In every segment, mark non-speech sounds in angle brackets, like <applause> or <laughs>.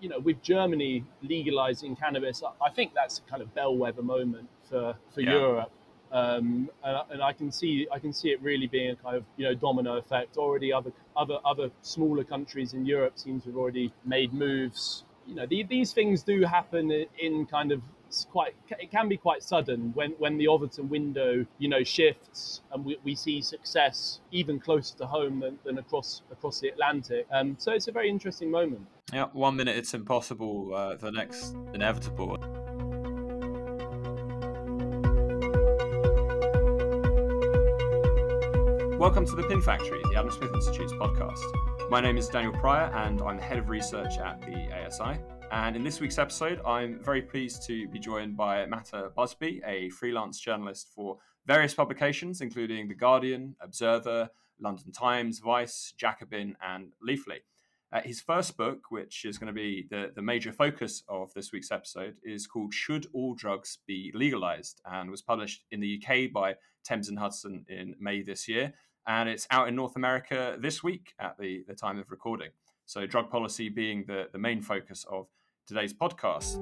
you know, with Germany legalizing cannabis, I think that's a kind of bellwether moment for for yeah. Europe. Um, and, and, I can see I can see it really being a kind of you know domino effect. Already, other other other smaller countries in Europe seem to have already made moves. You know, the, these things do happen in kind of quite it can be quite sudden when when the Overton window you know shifts and we, we see success even closer to home than, than across across the Atlantic. Um, so it's a very interesting moment. Yeah, one minute it's impossible, uh, the next inevitable. Welcome to the Pin Factory, the Adam Smith Institute's podcast. My name is Daniel Pryor, and I'm the head of research at the ASI. And in this week's episode, I'm very pleased to be joined by Mattha Busby, a freelance journalist for various publications, including The Guardian, Observer, London Times, Vice, Jacobin, and Leafly. Uh, his first book, which is going to be the, the major focus of this week's episode, is called Should All Drugs Be Legalized? and was published in the UK by Thames and Hudson in May this year and it's out in North America this week at the, the time of recording. So, drug policy being the, the main focus of today's podcast.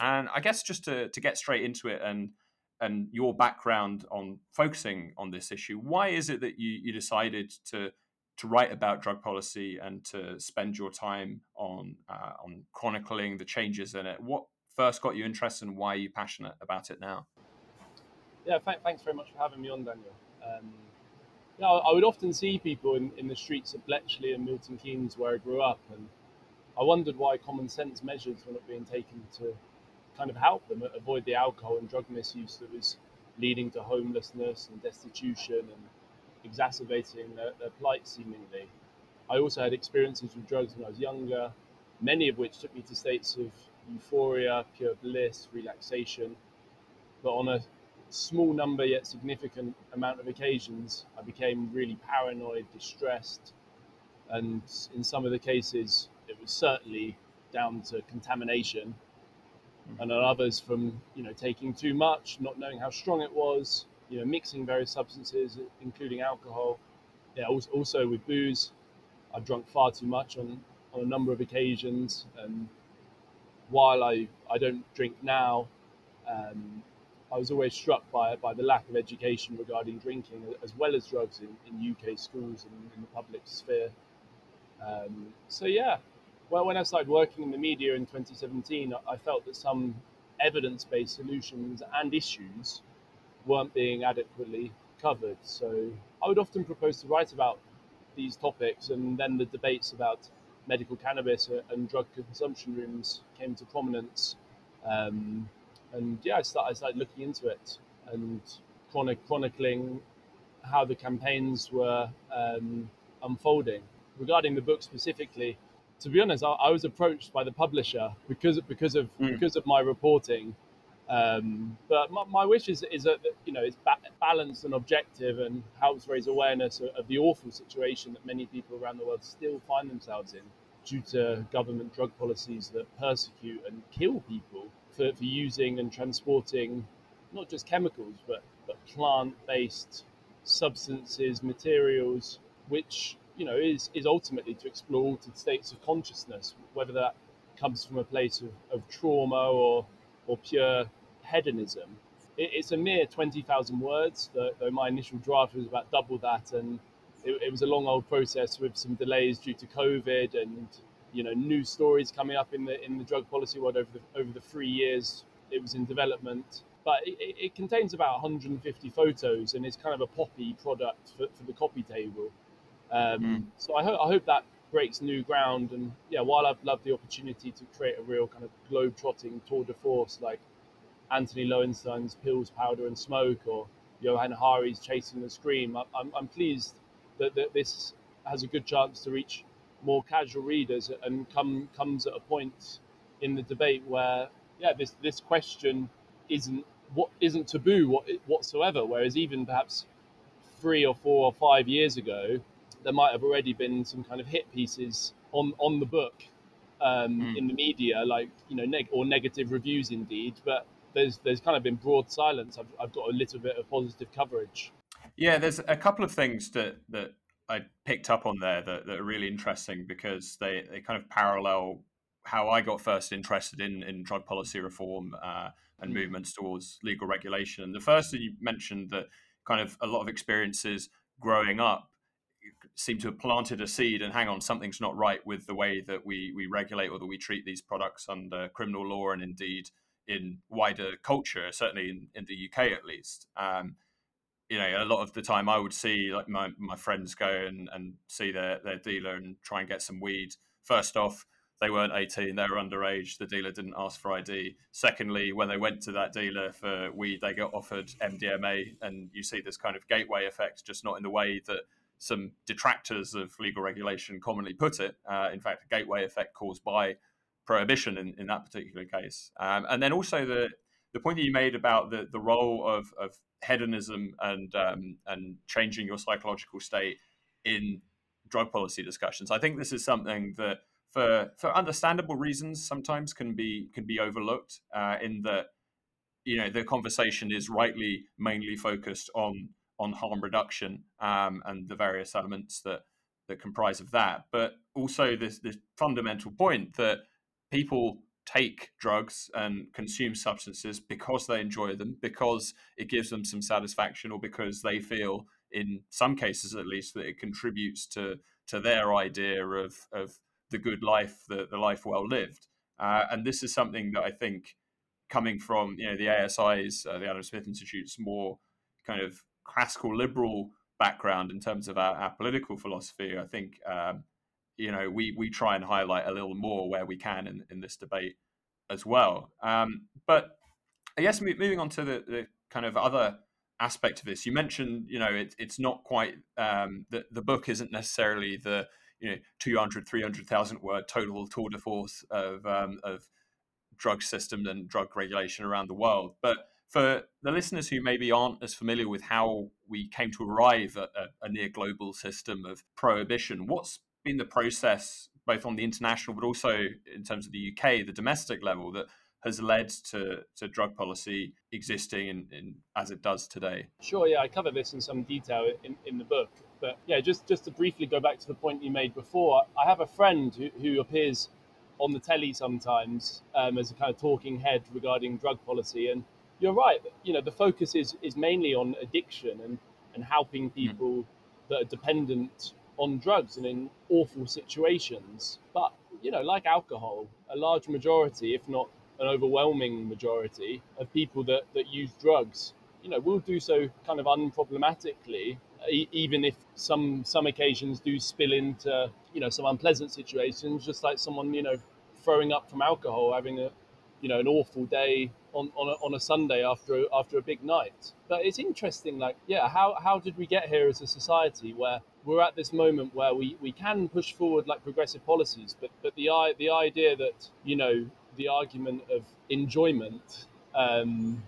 And I guess just to, to get straight into it and and your background on focusing on this issue, why is it that you, you decided to to write about drug policy and to spend your time on uh, on chronicling the changes in it? What first got you interested and why are you passionate about it now? Yeah, th- thanks very much for having me on, Daniel. Um, yeah, I would often see people in, in the streets of Bletchley and Milton Keynes where I grew up, and I wondered why common sense measures were not being taken to kind of help them avoid the alcohol and drug misuse that was leading to homelessness and destitution and exacerbating their, their plight seemingly. I also had experiences with drugs when I was younger, many of which took me to states of euphoria, pure bliss, relaxation. But on a small number yet significant amount of occasions, I became really paranoid, distressed, and in some of the cases, it was certainly down to contamination, mm-hmm. and on others from you know taking too much, not knowing how strong it was, you know mixing various substances, including alcohol. Yeah, also with booze, I've drunk far too much on on a number of occasions, and while I I don't drink now. Um, I was always struck by by the lack of education regarding drinking as well as drugs in, in UK schools and in the public sphere. Um, so yeah, well, when I started working in the media in 2017, I felt that some evidence-based solutions and issues weren't being adequately covered. So I would often propose to write about these topics, and then the debates about medical cannabis and drug consumption rooms came to prominence. Um, and yeah, I started, I started looking into it and chronic, chronicling how the campaigns were um, unfolding. Regarding the book specifically, to be honest, I, I was approached by the publisher because because of mm. because of my reporting. Um, but my, my, wish is, is that you know it's ba- balanced and objective and helps raise awareness of, of the awful situation that many people around the world still find themselves in due to government drug policies that persecute and kill people for, for using and transporting not just chemicals but, but plant-based substances, materials, which you know is, is ultimately to explore altered states of consciousness, whether that comes from a place of, of trauma or or pure hedonism. It, it's a mere twenty thousand words, though, though, my initial draft was about double that, and it, it was a long old process with some delays due to COVID and you know new stories coming up in the in the drug policy world over the over the three years it was in development. But it, it contains about 150 photos and is kind of a poppy product for, for the copy table. Um, mm. So I hope I hope that breaks new ground. And yeah, while I've loved the opportunity to create a real kind of globe-trotting tour de force like Antony Loewenstein's Pills, Powder and Smoke or Johann Hari's Chasing the Scream, I'm, I'm pleased that, that this has a good chance to reach more casual readers and come comes at a point in the debate where yeah this this question isn't what isn't taboo whatsoever. Whereas even perhaps three or four or five years ago there might have already been some kind of hit pieces on on the book um, mm. in the media like you know neg- or negative reviews indeed. But there's there's kind of been broad silence. I've, I've got a little bit of positive coverage. Yeah there's a couple of things that that I picked up on there that, that are really interesting because they, they kind of parallel how I got first interested in, in drug policy reform uh, and mm. movements towards legal regulation. And the first that you mentioned that kind of a lot of experiences growing up seem to have planted a seed and hang on, something's not right with the way that we, we regulate or that we treat these products under criminal law and indeed in wider culture, certainly in, in the UK at least. Um, you know, a lot of the time I would see like my, my friends go and, and see their, their dealer and try and get some weed. First off, they weren't 18, they were underage. The dealer didn't ask for ID. Secondly, when they went to that dealer for weed, they got offered MDMA. And you see this kind of gateway effect, just not in the way that some detractors of legal regulation commonly put it. Uh, in fact, a gateway effect caused by prohibition in, in that particular case. Um, and then also the the point that you made about the, the role of, of hedonism and um, and changing your psychological state in drug policy discussions. I think this is something that, for for understandable reasons, sometimes can be can be overlooked. Uh, in that, you know, the conversation is rightly mainly focused on on harm reduction um, and the various elements that that comprise of that, but also this this fundamental point that people take drugs and consume substances because they enjoy them, because it gives them some satisfaction, or because they feel, in some cases at least, that it contributes to to their idea of of the good life, the, the life well lived. Uh, and this is something that I think, coming from you know the ASI's, uh, the Adam Smith Institute's more kind of classical liberal background in terms of our, our political philosophy, I think um, you know we we try and highlight a little more where we can in, in this debate as well. Um, but I guess moving on to the, the, kind of other aspect of this, you mentioned you know it, it's not quite um, the the book isn't necessarily the you know 200 300,000 word total tour de force of um, of drug system and drug regulation around the world, but for the listeners who maybe aren't as familiar with how we came to arrive at a, a near global system of prohibition, what's been the process, both on the international but also in terms of the UK, the domestic level, that has led to, to drug policy existing in, in, as it does today? Sure, yeah, I cover this in some detail in, in the book. But yeah, just, just to briefly go back to the point you made before, I have a friend who, who appears on the telly sometimes um, as a kind of talking head regarding drug policy. And you're right, you know, the focus is, is mainly on addiction and, and helping hmm. people mm. that are dependent on drugs and in awful situations. But, you know, like alcohol, a large majority, if not an overwhelming majority, of people that, that use drugs, you know, will do so kind of unproblematically, even if some some occasions do spill into, you know, some unpleasant situations, just like someone, you know, throwing up from alcohol, having a, you know, an awful day on, on, a, on a Sunday after after a big night. But it's interesting, like, yeah, how, how did we get here as a society where we're at this moment where we, we can push forward like progressive policies, but but the the idea that you know the argument of enjoyment um,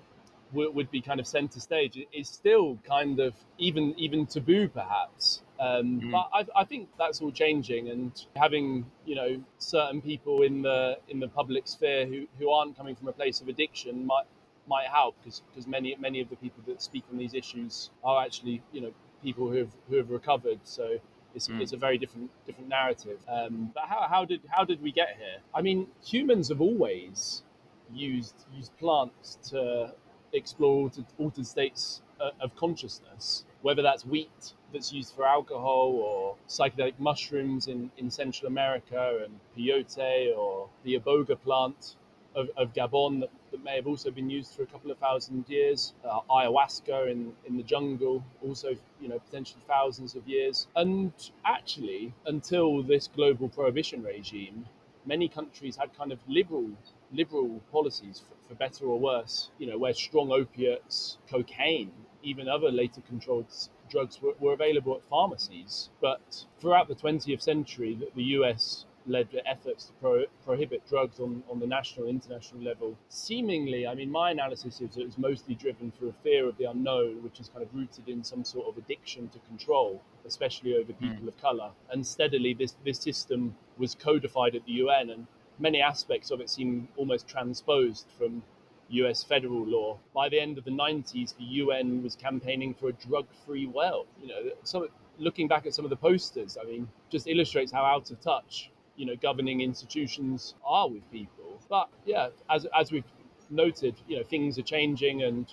would, would be kind of center stage is still kind of even even taboo perhaps. Um, mm. But I, I, think that's all changing, and having you know certain people in the in the public sphere who, who aren't coming from a place of addiction might might help because because many many of the people that speak on these issues are actually you know people who have who have recovered. So it's, mm. it's a very different different narrative. Um, but how, how did how did we get here? I mean, humans have always used used plants to explore altered, altered states uh, of consciousness, whether that's wheat that's used for alcohol or psychedelic mushrooms in, in Central America and peyote or the iboga plant of, of Gabon that, that, may have also been used for a couple of thousand years, uh, ayahuasca in, in the jungle, also, you know, potentially thousands of years. And actually, until this global prohibition regime, many countries had kind of liberal liberal policies for, for better or worse, you know, where strong opiates, cocaine, even other later controlled drugs were, were available at pharmacies. But throughout the 20th century, the, the US led efforts to pro- prohibit drugs on, on the national and international level. Seemingly, I mean, my analysis is it was mostly driven through a fear of the unknown, which is kind of rooted in some sort of addiction to control, especially over hmm. people mm. of color. And steadily, this, this system was codified at the UN, and many aspects of it seem almost transposed from US federal law. By the end of the 90s, the UN was campaigning for a drug free world. You know, some looking back at some of the posters, I mean, just illustrates how out of touch you know governing institutions are with people. But yeah, as as we've noted, you know, things are changing and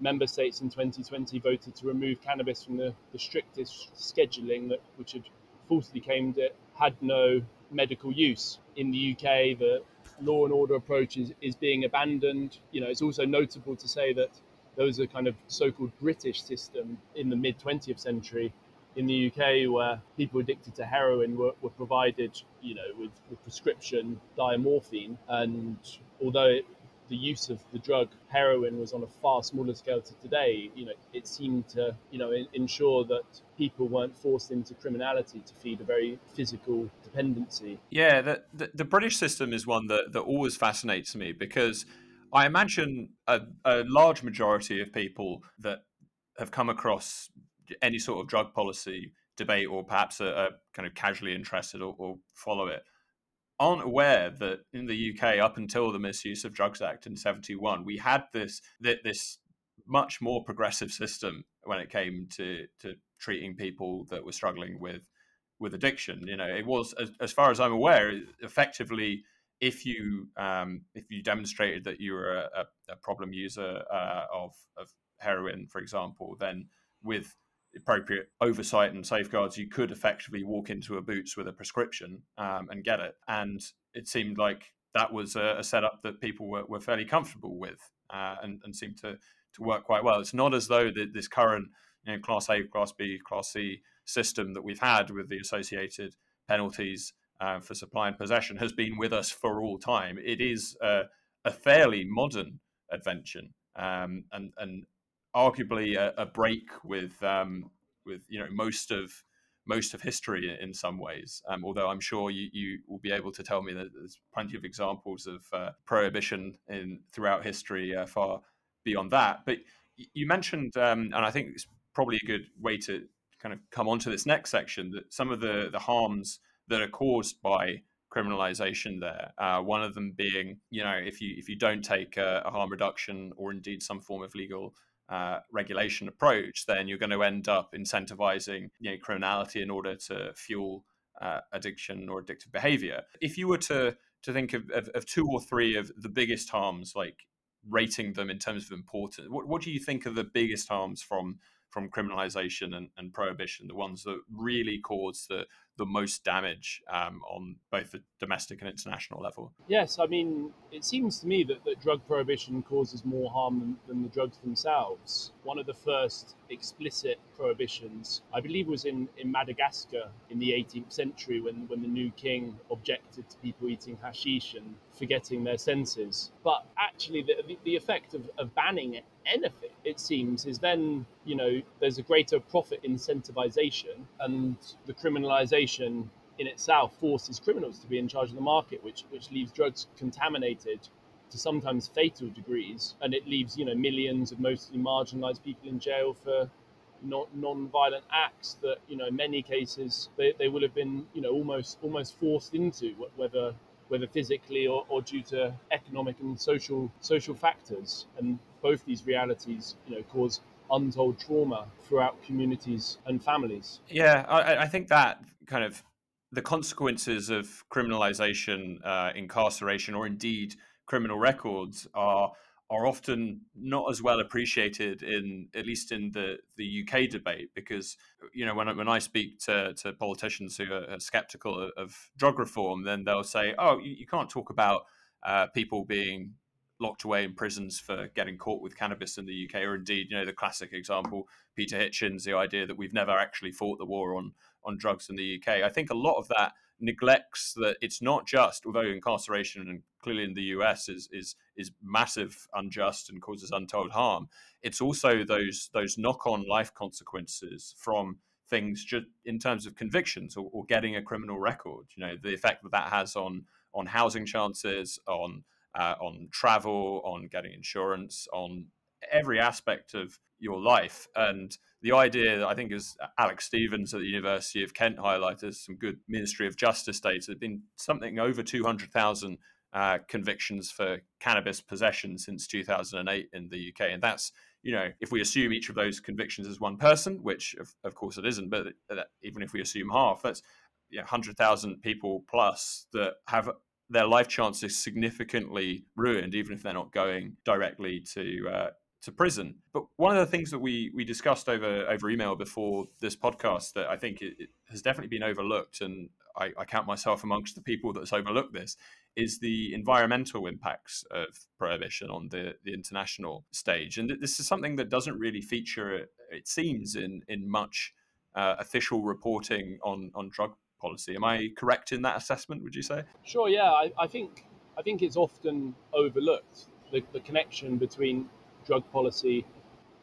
member states in 2020 voted to remove cannabis from the, the strictest scheduling that which had falsely claimed it had no medical use. In the UK, the law and order approach is, is being abandoned. You know, it's also notable to say that there was a kind of so-called British system in the mid 20th century in the UK where people addicted to heroin were, were provided, you know, with, with prescription diamorphine. And although it, the use of the drug heroin was on a far smaller scale to today, you know, it seemed to, you know, ensure that people weren't forced into criminality to feed a very physical dependency. Yeah, the, the, the British system is one that, that always fascinates me because I imagine a, a large majority of people that have come across any sort of drug policy debate or perhaps are, are kind of casually interested or, or, follow it aren't aware that in the UK up until the Misuse of Drugs Act in 71 we had this this much more progressive system when it came to to treating people that were struggling with with addiction. You know it was as, as far as I'm aware effectively if you um, if you demonstrated that you were a, a problem user uh, of of heroin for example then with appropriate oversight and safeguards, you could effectively walk into a Boots with a prescription um, and get it. And it seemed like that was a, a setup that people were, were fairly comfortable with uh, and, and seemed to, to work quite well. It's not as though the, this current you know, Class A, Class B, Class C system that we've had with the associated penalties uh, for supply and possession has been with us for all time. It is a, a fairly modern invention. Um, and, and arguably a, a break with um, with you know most of most of history in some ways. Um, although I'm sure you, you will be able to tell me that there's plenty of examples of uh, prohibition in throughout history uh, far beyond that. But you mentioned, um, and I think it's probably a good way to kind of come on to this next section that some of the the harms that are caused by criminalization there. Uh, one of them being, you know, if you if you don't take a, a harm reduction or indeed some form of legal uh, regulation approach, then you're going to end up incentivizing you know, criminality in order to fuel uh, addiction or addictive behavior. If you were to to think of, of, of, two or three of the biggest harms, like rating them in terms of importance, what, what do you think are the biggest harms from from criminalization and, and prohibition, the ones that really cause the the most damage um, on both the domestic and international level? Yes, I mean, it seems to me that, that drug prohibition causes more harm than, than the drugs themselves. One of the first explicit prohibitions, I believe, was in, in Madagascar in the 18th century when, when the new king objected to people eating hashish and forgetting their senses. But actually, the, the, effect of, of banning anything, it seems, is then, you know, there's a greater profit incentivization and the criminalization in itself forces criminals to be in charge of the market, which which leaves drugs contaminated to sometimes fatal degrees, and it leaves you know millions of mostly marginalised people in jail for not non-violent acts that you know in many cases they, they will have been you know almost almost forced into whether whether physically or, or due to economic and social social factors and both these realities you know cause untold trauma throughout communities and families. Yeah, I, I think that kind of the consequences of criminalization, uh, incarceration, or indeed criminal records are are often not as well appreciated in at least in the, the UK debate because you know when I, when I speak to, to politicians who are skeptical of, of drug reform then they'll say oh you, you can't talk about uh, people being locked away in prisons for getting caught with cannabis in the UK, or indeed, you know, the classic example, Peter Hitchens, the idea that we've never actually fought the war on on drugs in the UK. I think a lot of that neglects that it's not just, although incarceration and clearly in the US is is is massive, unjust, and causes untold harm. It's also those those knock on life consequences from things just in terms of convictions or, or getting a criminal record. You know, the effect that that has on on housing chances, on uh, on travel, on getting insurance, on every aspect of your life. And the idea that I think is Alex Stevens at the University of Kent highlighted some good Ministry of Justice data. There's been something over 200,000 uh, convictions for cannabis possession since 2008 in the UK. And that's you know, if we assume each of those convictions is one person, which of, of course it isn't, but even if we assume half, that's you know, 100,000 people plus that have their life chances significantly ruined, even if they're not going directly to uh, to prison. But one of the things that we we discussed over over email before this podcast that I think it, it has definitely been overlooked, and I, I, count myself amongst the people that's overlooked this, is the environmental impacts of prohibition on the, the international stage. And this is something that doesn't really feature, it seems, in, in much uh, official reporting on, on drug policy. Am I correct in that assessment, would you say? Sure, yeah. I, I think, I think it's often overlooked, the, the connection between drug policy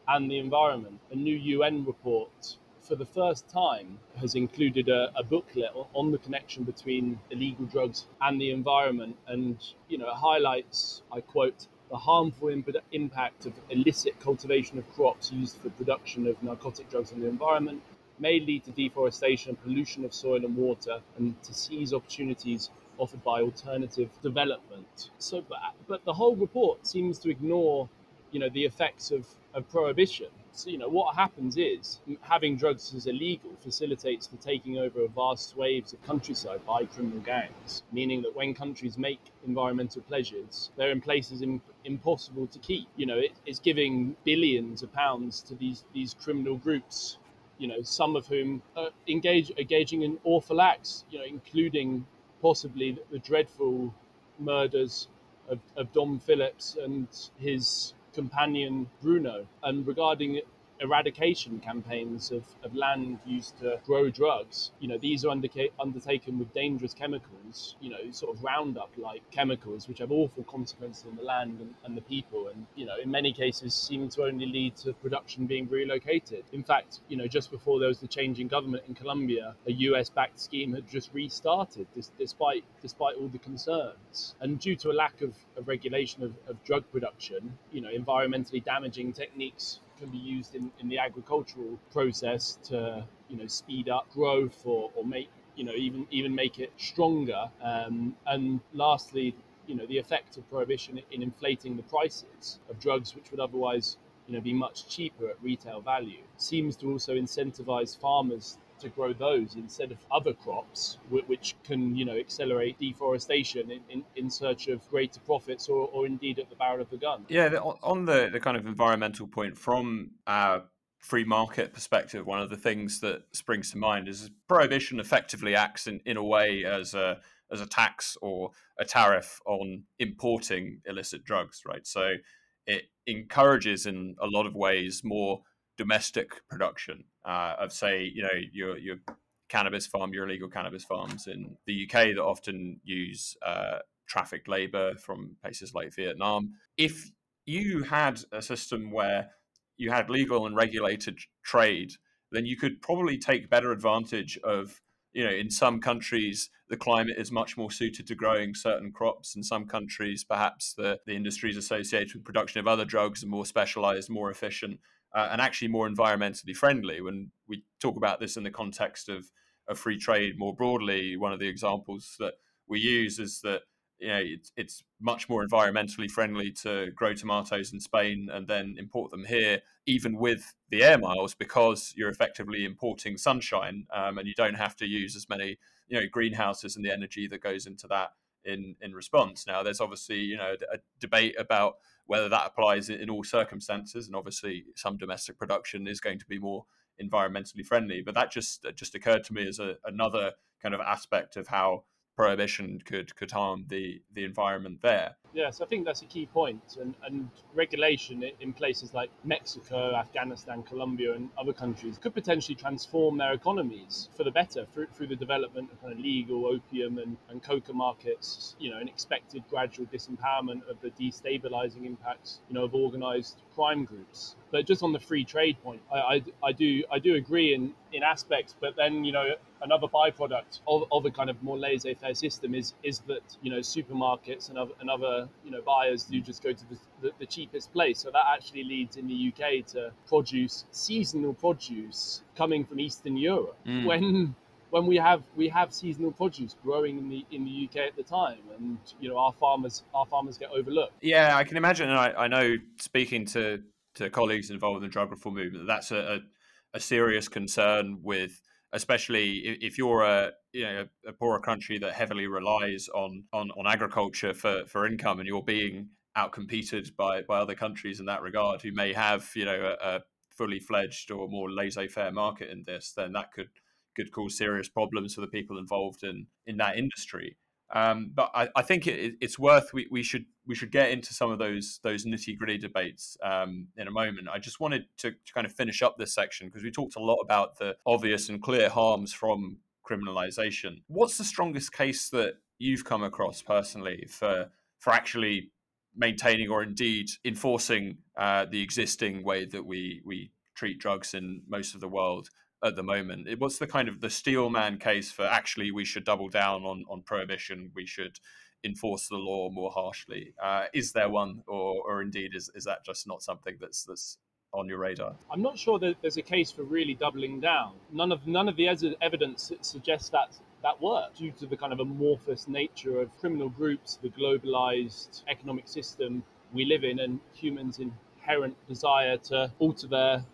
and the environment. A new UN report for the first time, has included a, a, booklet on the connection between illegal drugs and the environment. And, you know, it highlights, I quote, the harmful imp- impact of illicit cultivation of crops used for production of narcotic drugs on the environment may lead to deforestation and pollution of soil and water and to seize opportunities offered by alternative development. So, but, but the whole report seems to ignore, you know, the effects of, of prohibition so, you know, what happens is having drugs as illegal facilitates the taking over of vast swathes of countryside by criminal gangs, meaning that when countries make environmental pledges, they're in places in, impossible to keep. You know, it, it's giving billions of pounds to these, these criminal groups, you know, some of whom are engage, engaging in awful acts, you know, including possibly the, the dreadful murders of, of Dom Phillips and his companion Bruno. And regarding eradication campaigns of, of land used to grow drugs. You know, these are underca- undertaken with dangerous chemicals, you know, sort of Roundup like chemicals, which have awful consequences on the land and, and, the people. And, you know, in many cases seem to only lead to production being relocated. In fact, you know, just before there was the change in government in Colombia, a US backed scheme had just restarted despite, despite all the concerns. And due to a lack of, of regulation of, of drug production, you know, environmentally damaging techniques can be used in, in the agricultural process to you know speed up growth or, or make you know even even make it stronger. Um, and lastly you know the effect of prohibition in inflating the prices of drugs which would otherwise you know be much cheaper at retail value seems to also incentivize farmers to grow those instead of other crops, which can, you know, accelerate deforestation in, in, in search of greater profits or, or indeed at the barrel of the gun. Yeah, on the, the kind of environmental point, from our free market perspective, one of the things that springs to mind is prohibition effectively acts in, in a way as a as a tax or a tariff on importing illicit drugs, right? So it encourages in a lot of ways more domestic production uh, of, say, you know, your your cannabis farm, your illegal cannabis farms in the UK that often use uh, trafficked labor from places like Vietnam. If you had a system where you had legal and regulated trade, then you could probably take better advantage of you know, in some countries, the climate is much more suited to growing certain crops. In some countries, perhaps the, the industries associated with production of other drugs are more specialized, more efficient uh, and actually more environmentally friendly. When we talk about this in the context of, of free trade more broadly, one of the examples that we use is that you know it's, it's much more environmentally friendly to grow tomatoes in Spain and then import them here, even with the air miles, because you're effectively importing sunshine um, and you don't have to use as many you know greenhouses and the energy that goes into that in in response. Now, there's obviously you know a debate about whether that applies in all circumstances, and obviously some domestic production is going to be more environmentally friendly. But that just just occurred to me as a, another kind of aspect of how prohibition could could harm the the environment there. Yes, I think that's a key point, and and regulation in places like Mexico, Afghanistan, Colombia, and other countries could potentially transform their economies for the better through, through the development of kind of legal opium and, and coca markets. You know, an expected gradual disempowerment of the destabilizing impacts, you know, of organised crime groups. But just on the free trade point, I, I, I do I do agree in in aspects, but then you know another byproduct of, of a kind of more laissez-faire system is is that you know supermarkets and other, and other you know buyers do just go to the, the, the, cheapest place. So that actually leads in the UK to produce seasonal produce coming from Eastern Europe mm. when when we have we have seasonal produce growing in the in the UK at the time, and you know our farmers our farmers get overlooked. Yeah, I can imagine. and I, I know speaking to to colleagues involved in the drug reform movement, that's a, a, a serious concern with especially if you're a you know a poorer country that heavily relies on on, on agriculture for, for income and you're being outcompeted by by other countries in that regard who may have you know a, a fully fledged or more laissez-faire market in this then that could could cause serious problems for the people involved in in that industry um, but I, I think it, it's worth we, we should we should get into some of those those nitty gritty debates um, in a moment. I just wanted to, to kind of finish up this section because we talked a lot about the obvious and clear harms from criminalization. What's the strongest case that you've come across personally for for actually maintaining or indeed enforcing uh, the existing way that we we treat drugs in most of the world at the moment. What's the kind of the steelman case for actually we should double down on on prohibition? We should enforce the law more harshly. Uh, is there one, or or indeed is is that just not something that's that's on your radar? I'm not sure that there's a case for really doubling down. None of none of the evidence suggests that that works due to the kind of amorphous nature of criminal groups, the globalized economic system we live in, and humans' inherent desire to alter their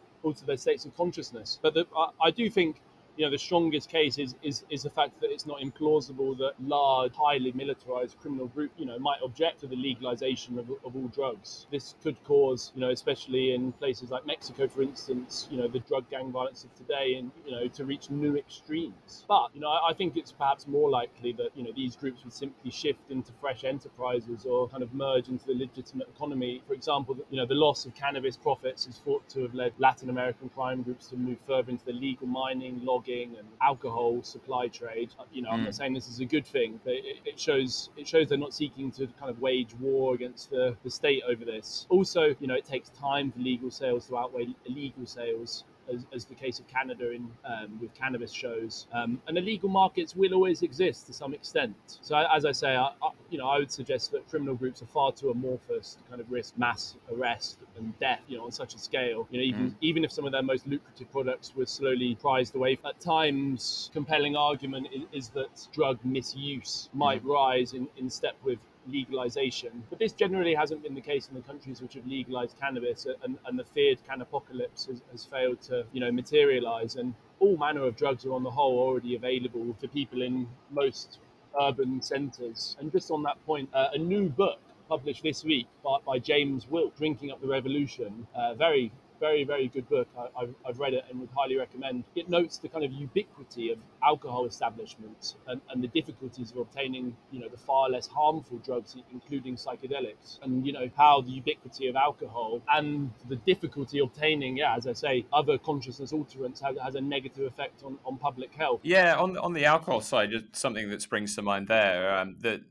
their states of consciousness. But the, I, I do think you know, the strongest case is, is, is the fact that it's not implausible that large, highly militarized criminal group, you know, might object to the legalization of, of all drugs. This could cause, you know, especially in places like Mexico, for instance, you know, the drug gang violence of today and, you know, to reach new extremes. But, you know, I, I think it's perhaps more likely that, you know, these groups would simply shift into fresh enterprises or kind of merge into the legitimate economy. For example, you know, the loss of cannabis profits is thought to have led Latin American crime groups to move further into the legal mining, logging, and alcohol supply trade. Uh, you know, I'm not mm. saying this is a good thing, but it, it, shows it shows they're not seeking to kind of wage war against the, the state over this. Also, you know, it takes time for legal sales to outweigh illegal sales as, as the case of Canada in um, with cannabis shows. Um, and illegal markets will always exist to some extent. So as I say, I, I, you know, I would suggest that criminal groups are far too amorphous to kind of risk mass arrest and death, you know, on such a scale. You know, even mm. even if some of their most lucrative products were slowly prized away, at times, compelling argument is, is that drug misuse might mm. rise in, in step with legalization. But this generally hasn't been the case in the countries which have legalized cannabis, and, and the feared cannapocalypse has, has failed to, you know, materialize. And all manner of drugs are on the whole already available for people in most urban centres. And just on that point, uh, a new book published this week by, by James Wilk, Drinking Up the Revolution, uh, very very, very good book. I, have read it and would highly recommend. It notes the kind of ubiquity of alcohol establishments and, and, the difficulties of obtaining, you know, the far less harmful drugs, including psychedelics, and you know how the ubiquity of alcohol and the difficulty obtaining, yeah, as I say, other consciousness alterants has, has a negative effect on, on public health. Yeah, on on the alcohol side, just something that springs to mind there. Um, the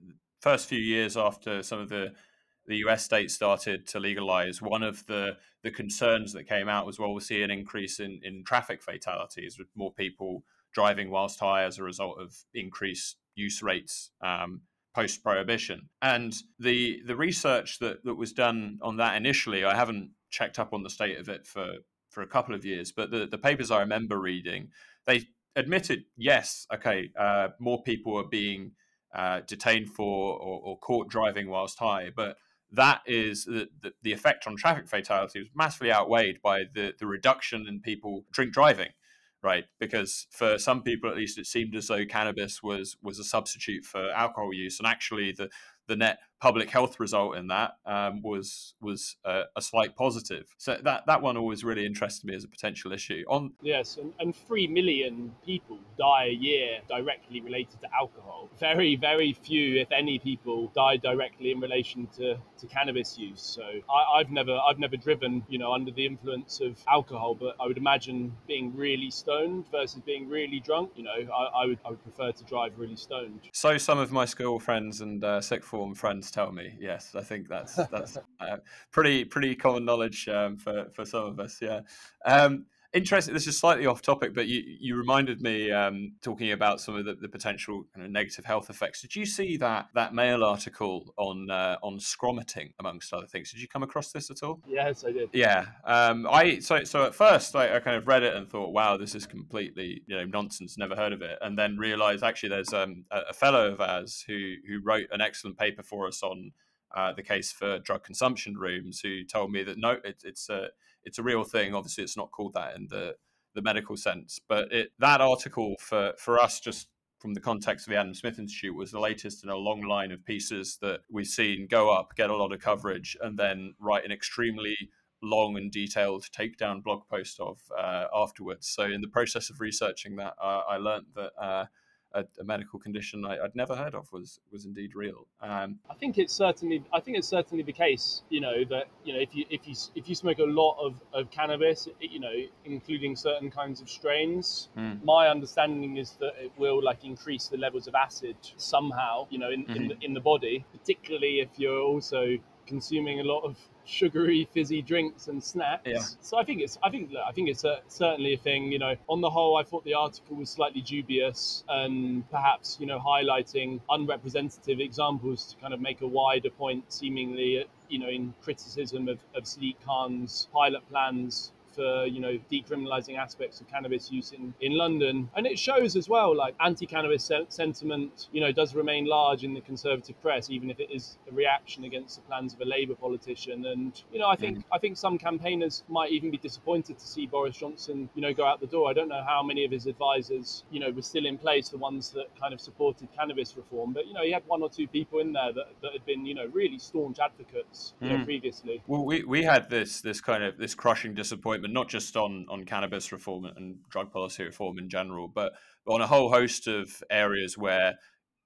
first few years after some of the the US states started to legalize, one of the the concerns that came out was well, we'll see an increase in, in traffic fatalities with more people driving whilst high as a result of increased use rates um, post prohibition. And the the research that, that was done on that initially, I haven't checked up on the state of it for, for a couple of years, but the, the papers I remember reading, they admitted, yes, okay, uh, more people are being uh, detained for or, or caught driving whilst high, but that is the, the, effect on traffic fatality was massively outweighed by the, the reduction in people drink driving right? Because for some people at least it seemed as though cannabis was was a substitute for alcohol use. And actually the the net public health result in that um, was was a, a, slight positive. So that that one always really interested me as a potential issue. On yes, and, and three million people die a year directly related to alcohol. Very very few, if any, people die directly in relation to, to cannabis use. So I, have never I've never driven you know under the influence of alcohol, but I would imagine being really stoned versus being really drunk. You know, I, I would I would prefer to drive really stoned. So some of my school friends and uh, sixth form friends tell me. Yes, I think that's <laughs> that's uh, pretty pretty common knowledge um, for for some of us. Yeah. Um, interesting. This is slightly off topic, but you you reminded me um, talking about some of the, the potential kind of negative health effects. Did you see that that Mail article on uh, on scromiting amongst other things? Did you come across this at all? Yes, I did. Yeah. Um, I so so at first I, I, kind of read it and thought, wow, this is completely you know nonsense. Never heard of it, and then realized actually there's um, a, a fellow of ours who who wrote an excellent paper for us on uh, the case for drug consumption rooms, who told me that no, it, it's a it's a real thing. Obviously, it's not called that in the the medical sense, but it, that article for for us just from the context of the Adam Smith Institute was the latest in a long line of pieces that we've seen go up, get a lot of coverage, and then write an extremely long and detailed takedown blog post of uh, afterwards. So, in the process of researching that, uh, I learned that uh, a, a, medical condition I, would never heard of was was indeed real. Um, I think it's certainly I think it's certainly the case. You know that you know if you if you if you smoke a lot of, of cannabis, you know, including certain kinds of strains, mm. my understanding is that it will like increase the levels of acid somehow. You know, in mm-hmm. in, the, in the body, particularly if you're also consuming a lot of sugary, fizzy drinks and snacks. Yeah. So I think it's, I think, I think it's a, certainly a thing. You know, on the whole, I thought the article was slightly dubious and perhaps, you know, highlighting unrepresentative examples to kind of make a wider point, seemingly, you know, in criticism of, of Sadiq Khan's pilot plans for you know decriminalizing aspects of cannabis use in, in London. And it shows as well like anti-cannabis se- sentiment you know does remain large in the conservative press, even if it is a reaction against the plans of a Labour politician. And you know I think mm. I think some campaigners might even be disappointed to see Boris Johnson you know go out the door. I don't know how many of his advisors you know were still in place, the ones that kind of supported cannabis reform, but you know he had one or two people in there that, that had been you know really staunch advocates you mm. know previously. Well, we we had this this kind of this crushing disappointment not just on on cannabis reform and drug policy reform in general, but, but on a whole host of areas where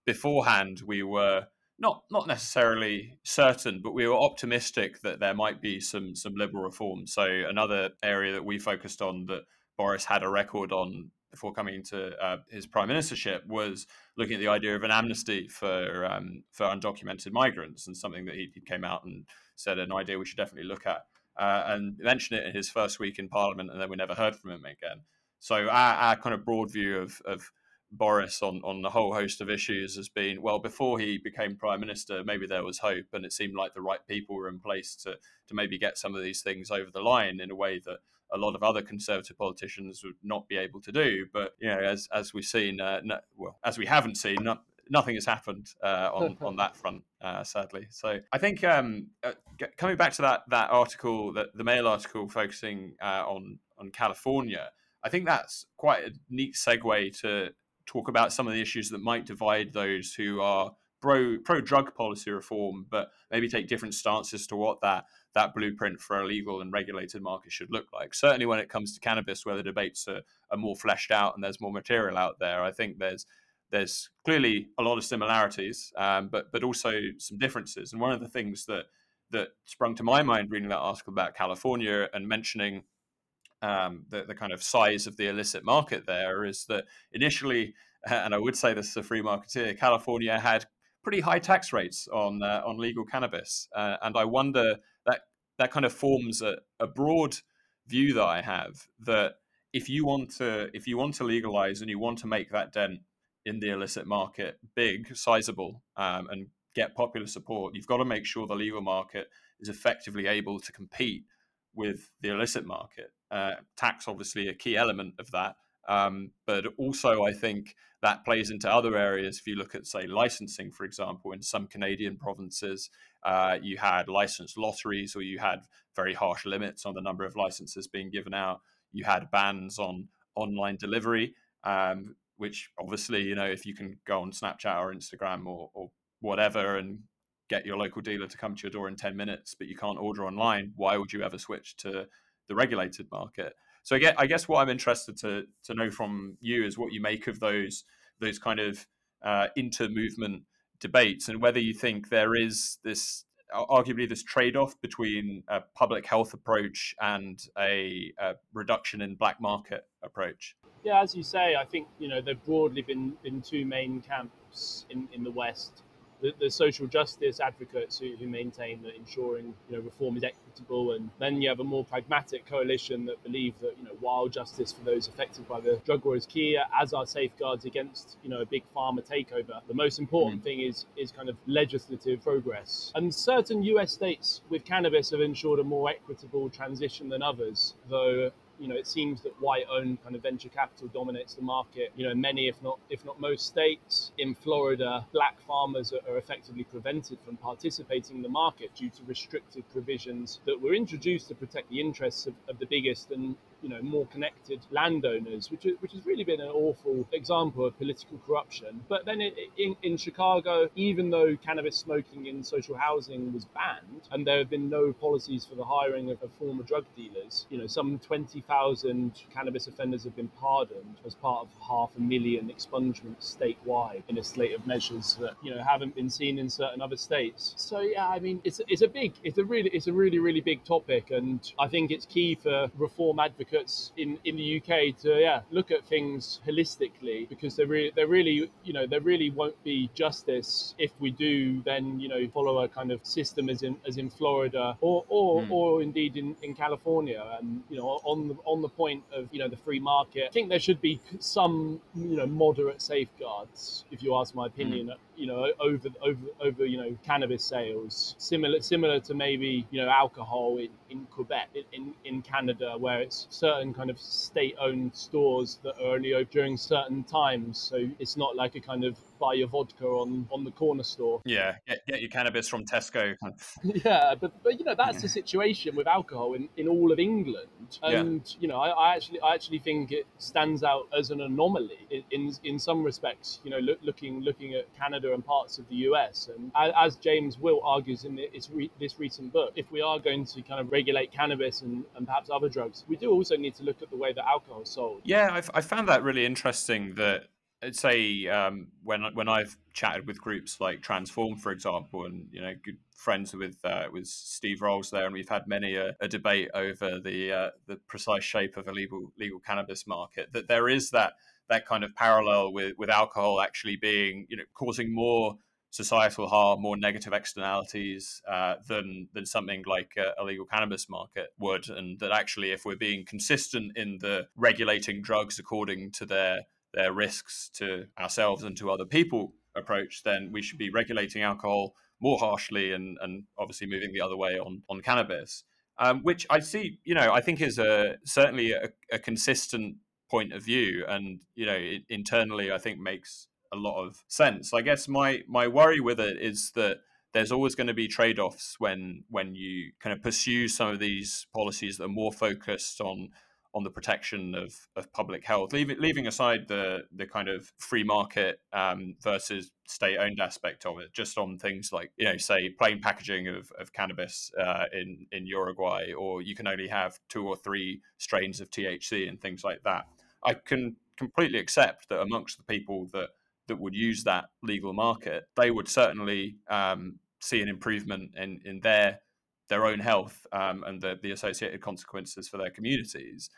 beforehand we were not not necessarily certain, but we were optimistic that there might be some some liberal reform. So another area that we focused on that Boris had a record on before coming into uh, his prime ministership was looking at the idea of an amnesty for um, for undocumented migrants, and something that he, he came out and said an idea we should definitely look at uh, and mentioned it in his first week in Parliament, and then we never heard from him again. So our, our kind of broad view of, of Boris on, on the whole host of issues has been well before he became prime minister maybe there was hope and it seemed like the right people were in place to to maybe get some of these things over the line in a way that a lot of other conservative politicians would not be able to do but you know as as we've seen uh, no, well as we haven't seen not, nothing has happened uh, on on that front, uh, sadly. So I think um, uh, coming back to that that article, that the Mail article focusing uh, on on California, I think that's quite a neat segue to talk about some of the issues that might divide those who are pro pro drug policy reform, but maybe take different stances to what that that blueprint for a legal and regulated market should look like. Certainly, when it comes to cannabis, where the debates are, are more fleshed out and there's more material out there, I think there's there's clearly a lot of similarities, um, but but also some differences. And one of the things that that sprung to my mind reading that article about California and mentioning um, the, the kind of size of the illicit market there is that initially, <laughs> and I would say this as a free marketeer, California had pretty high tax rates on uh, on legal cannabis, uh, and I wonder that that kind of forms a, a broad view that I have that if you want to if you want to legalize and you want to make that dent in the illicit market big, sizable, um, and get popular support, you've got to make sure the legal market is effectively able to compete with the illicit market. Uh, tax, obviously, a key element of that. Um, but also, I think that plays into other areas. If you look at, say, licensing, for example, in some Canadian provinces, uh, you had licensed lotteries or you had very harsh limits on the number of licenses being given out. You had bans on online delivery. Um, which obviously, you know, if you can go on Snapchat or Instagram or, or whatever and get your local dealer to come to your door in 10 minutes, but you can't order online, why would you ever switch to the regulated market? So I guess, I guess what I'm interested to, to know from you is what you make of those those kind of uh, inter-movement debates and whether you think there is this arguably this trade-off between a public health approach and a, a reduction in black market approach. Yeah, as you say, I think you know there've broadly been been two main camps in, in the West. The, the social justice advocates who, who maintain that ensuring you know reform is equitable, and then you have a more pragmatic coalition that believe that you know while justice for those affected by the drug war is key, as are safeguards against you know a big pharma takeover, the most important mm. thing is is kind of legislative progress. And certain U.S. states with cannabis have ensured a more equitable transition than others, though you know, it seems that white-owned kind of venture capital dominates the market. You know, many, if not if not most states. In Florida, black farmers are, are effectively prevented from participating in the market due to restrictive provisions that were introduced to protect the interests of, of the biggest and you know more connected landowners, which is, which has really been an awful example of political corruption. But then it, in in Chicago, even though cannabis smoking in social housing was banned, and there have been no policies for the hiring of, of former drug dealers, you know some twenty thousand cannabis offenders have been pardoned as part of half a million expungements statewide in a slate of measures that you know haven't been seen in certain other states. So yeah, I mean it's it's a big it's a really it's a really really big topic, and I think it's key for reform advocates advocates in, in the UK to yeah look at things holistically because there really there really you know there really won't be justice if we do then you know follow a kind of system as in as in Florida or or, mm. or indeed in, in California and you know on the on the point of you know the free market I think there should be some you know moderate safeguards if you ask my opinion mm. You know over over over you know cannabis sales similar similar to maybe you know alcohol in, in Quebec in, in Canada where it's certain kind of state-owned stores that are only open during certain times. So it's not like a kind of buy your vodka on on the corner store. Yeah, get, get your cannabis from Tesco. <laughs> yeah, but but you know that's the situation with alcohol in, in all of England, and yeah. you know I, I, actually I actually think it stands out as an anomaly in in, in some respects. You know, look, looking looking at Canada and parts of the US, and as James Will argues in this, this recent book, if we are going to kind of regulate cannabis and, and perhaps other drugs, we do also need to look at the way that alcohol is sold. Yeah, I've, I found that really interesting that say um, when when I've chatted with groups like Transform, for example, and you know, good friends with uh, with Steve Rolles there, and we've had many a, a debate over the uh, the precise shape of a legal legal cannabis market. That there is that that kind of parallel with with alcohol actually being you know causing more societal harm, more negative externalities uh, than than something like a, a, legal cannabis market would, and that actually, if we're being consistent in the regulating drugs according to their their risks to ourselves and to other people approach, then we should be regulating alcohol more harshly and, and obviously moving the other way on, on cannabis, um, which I see, you know, I think is a certainly a, a consistent point of view. And, you know, it, internally, I think makes a lot of sense. I guess my, my worry with it is that there's always going to be trade-offs when when you kind of pursue some of these policies that are more focused on on the protection of, of public health, leaving, leaving aside the the kind of free market um, versus state owned aspect of it, just on things like you know, say plain packaging of, of cannabis uh, in in Uruguay, or you can only have two or three strains of THC and things like that. I can completely accept that amongst the people that that would use that legal market, they would certainly um, see an improvement in in their their own health um, and the, the associated consequences for their communities.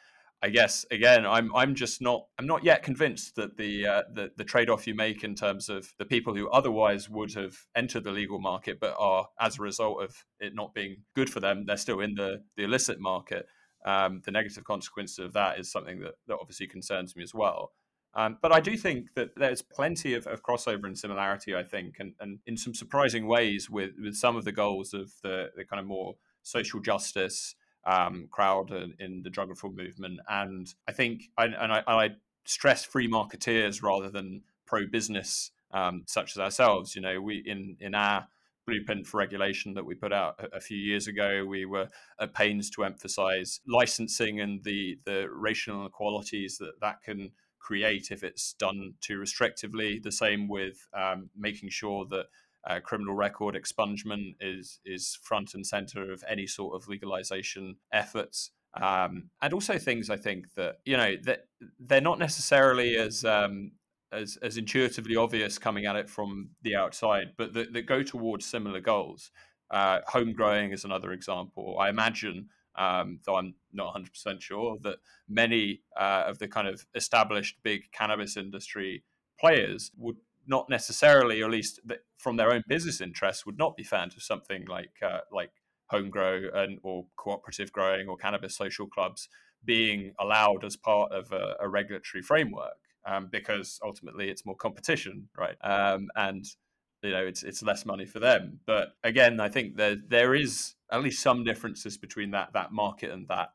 I guess again, I'm I'm just not I'm not yet convinced that the uh, the, the trade off you make in terms of the people who otherwise would have entered the legal market but are as a result of it not being good for them, they're still in the the illicit market. Um, the negative consequences of that is something that, that obviously concerns me as well. Um, but I do think that there's plenty of, of, crossover and similarity, I think, and, and in some surprising ways with, with some of the goals of the, the kind of more social justice um, crowd in, the drug reform movement. And I think, I, and I, I, stress free marketeers rather than pro business, um, such as ourselves. You know, we in, in our blueprint for regulation that we put out a, a few years ago, we were at pains to emphasize licensing and the, the racial inequalities that that can create if it's done too restrictively. The same with um, making sure that uh, criminal record expungement is is front and center of any sort of legalization efforts. Um, and also things I think that you know that they're not necessarily as um, as, as intuitively obvious coming at it from the outside, but that, that go towards similar goals. Uh, home growing is another example. I imagine um, though I'm not 100% sure, that many uh, of the kind of established big cannabis industry players would not necessarily, or at least from their own business interests, would not be fans of something like uh, like home grow and or cooperative growing or cannabis social clubs being allowed as part of a, a regulatory framework um, because ultimately it's more competition, right? Um, and you know it's it's less money for them. But again, I think there there is at least some differences between that that market and that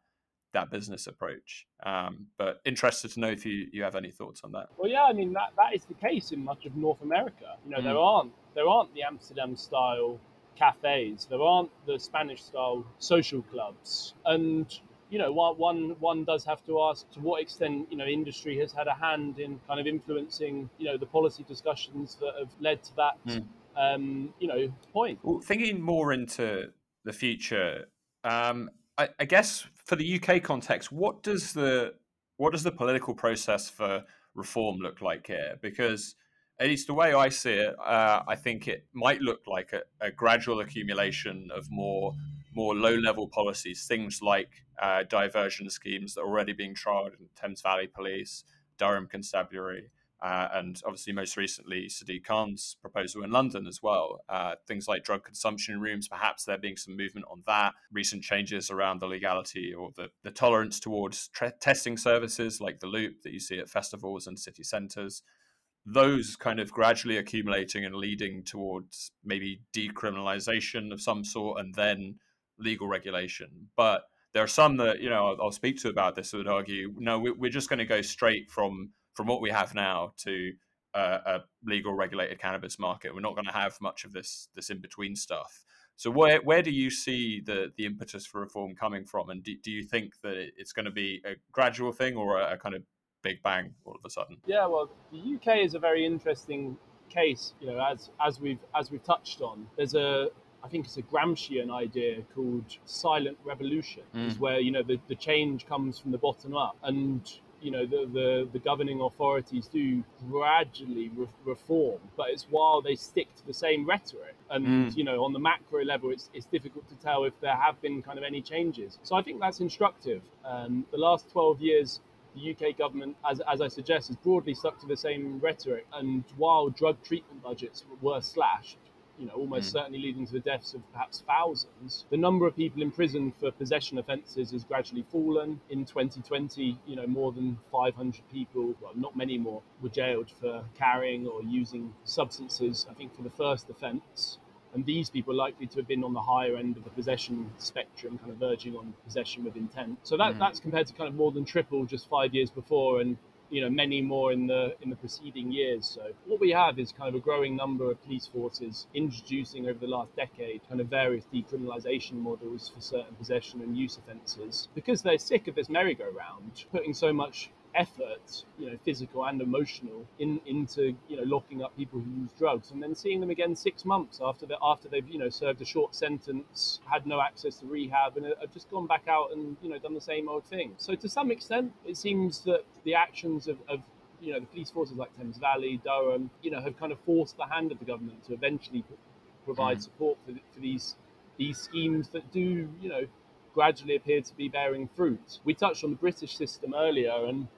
that business approach. Um, but interested to know if you, you have any thoughts on that. Well, yeah, I mean that, that is the case in much of North America. You know, mm. there aren't there aren't the Amsterdam style cafes, there aren't the Spanish style social clubs, and you know, one one does have to ask to what extent you know industry has had a hand in kind of influencing you know the policy discussions that have led to that mm. um, you know point. Well, thinking more into the future, um, I, I guess for the UK context, what does the what does the political process for reform look like here? Because at least the way I see it, uh, I think it might look like a, a, gradual accumulation of more more low level policies, things like uh, diversion schemes that are already being trialed in Thames Valley Police, Durham Constabulary, uh, and obviously most recently Sadiq Khan's proposal in London as well. Uh, things like drug consumption rooms, perhaps there being some movement on that. Recent changes around the legality or the, the tolerance towards tre- testing services like the Loop that you see at festivals and city centres. Those kind of gradually accumulating and leading towards maybe decriminalisation of some sort and then legal regulation. But there are some that you know I'll, I'll speak to about this would argue no, we, are just going to go straight from from what we have now to uh, a legal regulated cannabis market. We're not going to have much of this this in between stuff. So where where do you see the the impetus for reform coming from, and do, do you think that it's going to be a gradual thing or a, a kind of big bang all of a sudden? Yeah, well, the UK is a very interesting case. You know, as as we've as we've touched on, there's a I think it's a Gramscian idea called silent revolution, mm. is where you know the, the change comes from the bottom up, and you know the, the, the governing authorities do gradually re- reform but it's while they stick to the same rhetoric and mm. you know on the macro level it's, it's difficult to tell if there have been kind of any changes so i think that's instructive um, the last 12 years the UK government, as, as I suggest, has broadly stuck to the same rhetoric. And while drug treatment budgets were slashed, you know, almost mm. certainly leading to the deaths of perhaps thousands. The number of people in prison for possession offences has gradually fallen. In 2020, you know, more than 500 people, well, not many more, were jailed for carrying or using substances, I think, for the first offence. And these people are likely to have been on the higher end of the possession spectrum, kind of verging on possession with intent. So that, mm. that's compared to kind of more than triple just five years before. And you know many more in the in the preceding years. So what we have is kind of a growing number of police forces introducing over the last decade kind of various decriminalisation models for certain possession and use offences because they're sick of this merry-go-round, putting so much effort, you know, physical and emotional, in into you know locking up people who use drugs, and then seeing them again six months after they after they've you know served a short sentence, had no access to rehab, and have just gone back out and you know done the same old thing. So to some extent, it seems that the actions of, of you know the police forces like Thames Valley, Durham, you know, have kind of forced the hand of the government to eventually provide mm. support for, for these these schemes that do you know gradually appear to be bearing fruit. We touched on the British system earlier, and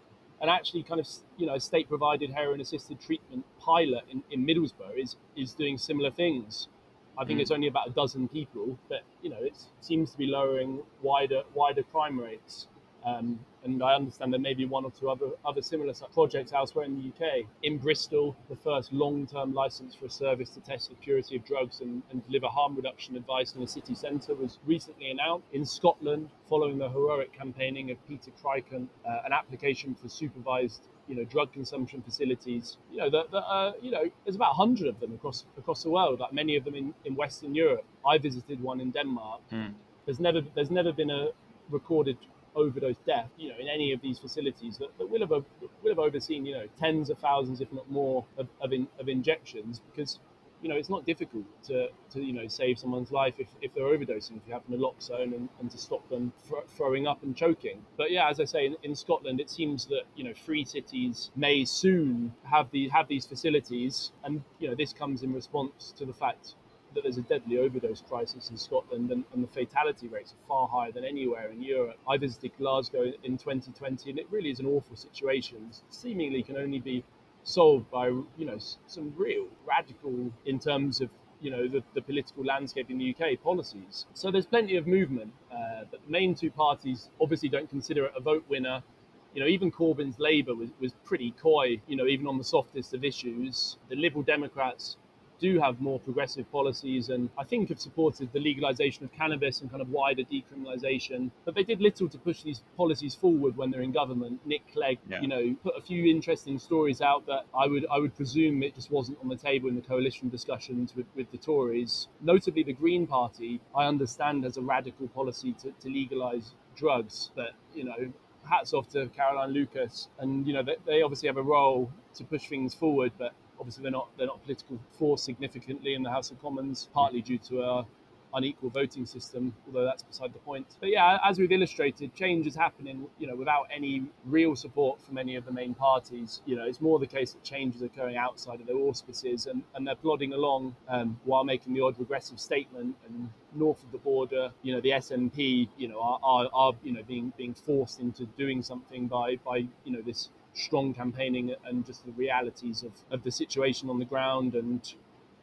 and actually kind of you know state provided heroin assisted treatment pilot in, in Middlesbrough is is doing similar things. I think mm. it's only about a dozen people, but you know it seems to be lowering wider wider crime rates. Um, and I understand there may be one or two other other similar projects elsewhere in the UK. In Bristol, the first long-term license for a service to test the purity of drugs and, and deliver harm reduction advice in a city centre was recently announced. In Scotland, following the heroic campaigning of Peter Krykant, uh, an application for supervised you know drug consumption facilities you know that, that uh, you know there's about 100 of them across across the world like many of them in, in western europe i visited one in denmark mm. there's never there's never been a recorded overdose death, you know, in any of these facilities that, that will have will have overseen, you know, tens of thousands, if not more, of of, in, of injections because you know it's not difficult to, to you know save someone's life if, if they're overdosing if you have naloxone and, and to stop them fr- throwing up and choking. But yeah as i say in, in, scotland it seems that you know free cities may soon have the have these facilities and you know this comes in response to the fact that there's a deadly overdose crisis in Scotland and, and, the fatality rates are far higher than anywhere in Europe. I visited Glasgow in 2020 and it really is an awful situation. Seemingly can only be solved by, you know, some real radical in terms of you know the, the political landscape in the UK policies. So there's plenty of movement, uh, but the main two parties obviously don't consider it a vote winner. You know, even Corbyn's Labour was, was pretty coy. You know, even on the softest of issues, the Liberal Democrats do have more progressive policies and I think have supported the legalization of cannabis and kind of wider decriminalization. But they did little to push these policies forward when they're in government. Nick Clegg, yeah. you know, put a few interesting stories out that I would I would presume it just wasn't on the table in the coalition discussions with, with the Tories. Notably the Green Party, I understand has a radical policy to, to legalize drugs, but you know, hats off to Caroline Lucas, and you know they, they obviously have a role to push things forward, but obviously they're not they're not political force significantly in the House of Commons, partly due to a unequal voting system, although that's beside the point. But yeah, as we've illustrated, change is happening, you know, without any real support from any of the main parties. You know, it's more the case that change is occurring outside of their auspices and, and they're plodding along um, while making the odd regressive statement and north of the border, you know, the SNP, you know, are, are, are you know, being being forced into doing something by by, you know, this strong campaigning and just the realities of, of the situation on the ground and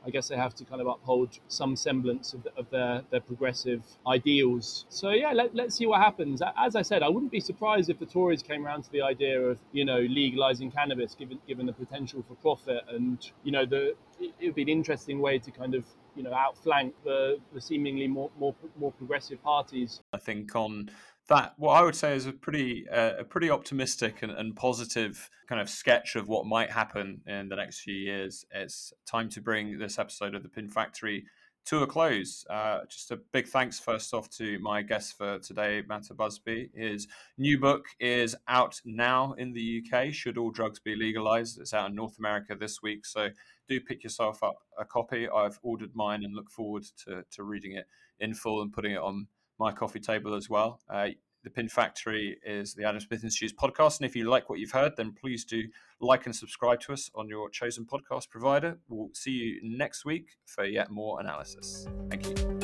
I guess they have to kind of uphold some semblance of, of their, their progressive ideals. So yeah, let, let's see what happens. As I said, I wouldn't be surprised if the Tories came around to the idea of you know legalizing cannabis, given given the potential for profit, and you know the it would be an interesting way to kind of you know outflank the, the seemingly more more more progressive parties. I think on that what I would say is a pretty uh, a pretty optimistic and, and, positive kind of sketch of what might happen in the next few years. It's time to bring this episode of the Pin Factory to a close. Uh, just a big thanks first off to my guest for today, Mattha Busby. His new book is out now in the UK. Should all drugs be legalized? It's out in North America this week, so do pick yourself up a copy. I've ordered mine and look forward to to reading it in full and putting it on my coffee table as well. Uh, the Pin Factory is the Adam Smith Institute's podcast. And if you like what you've heard, then please do like and subscribe to us on your chosen podcast provider. We'll see you next week for yet more analysis. Thank you.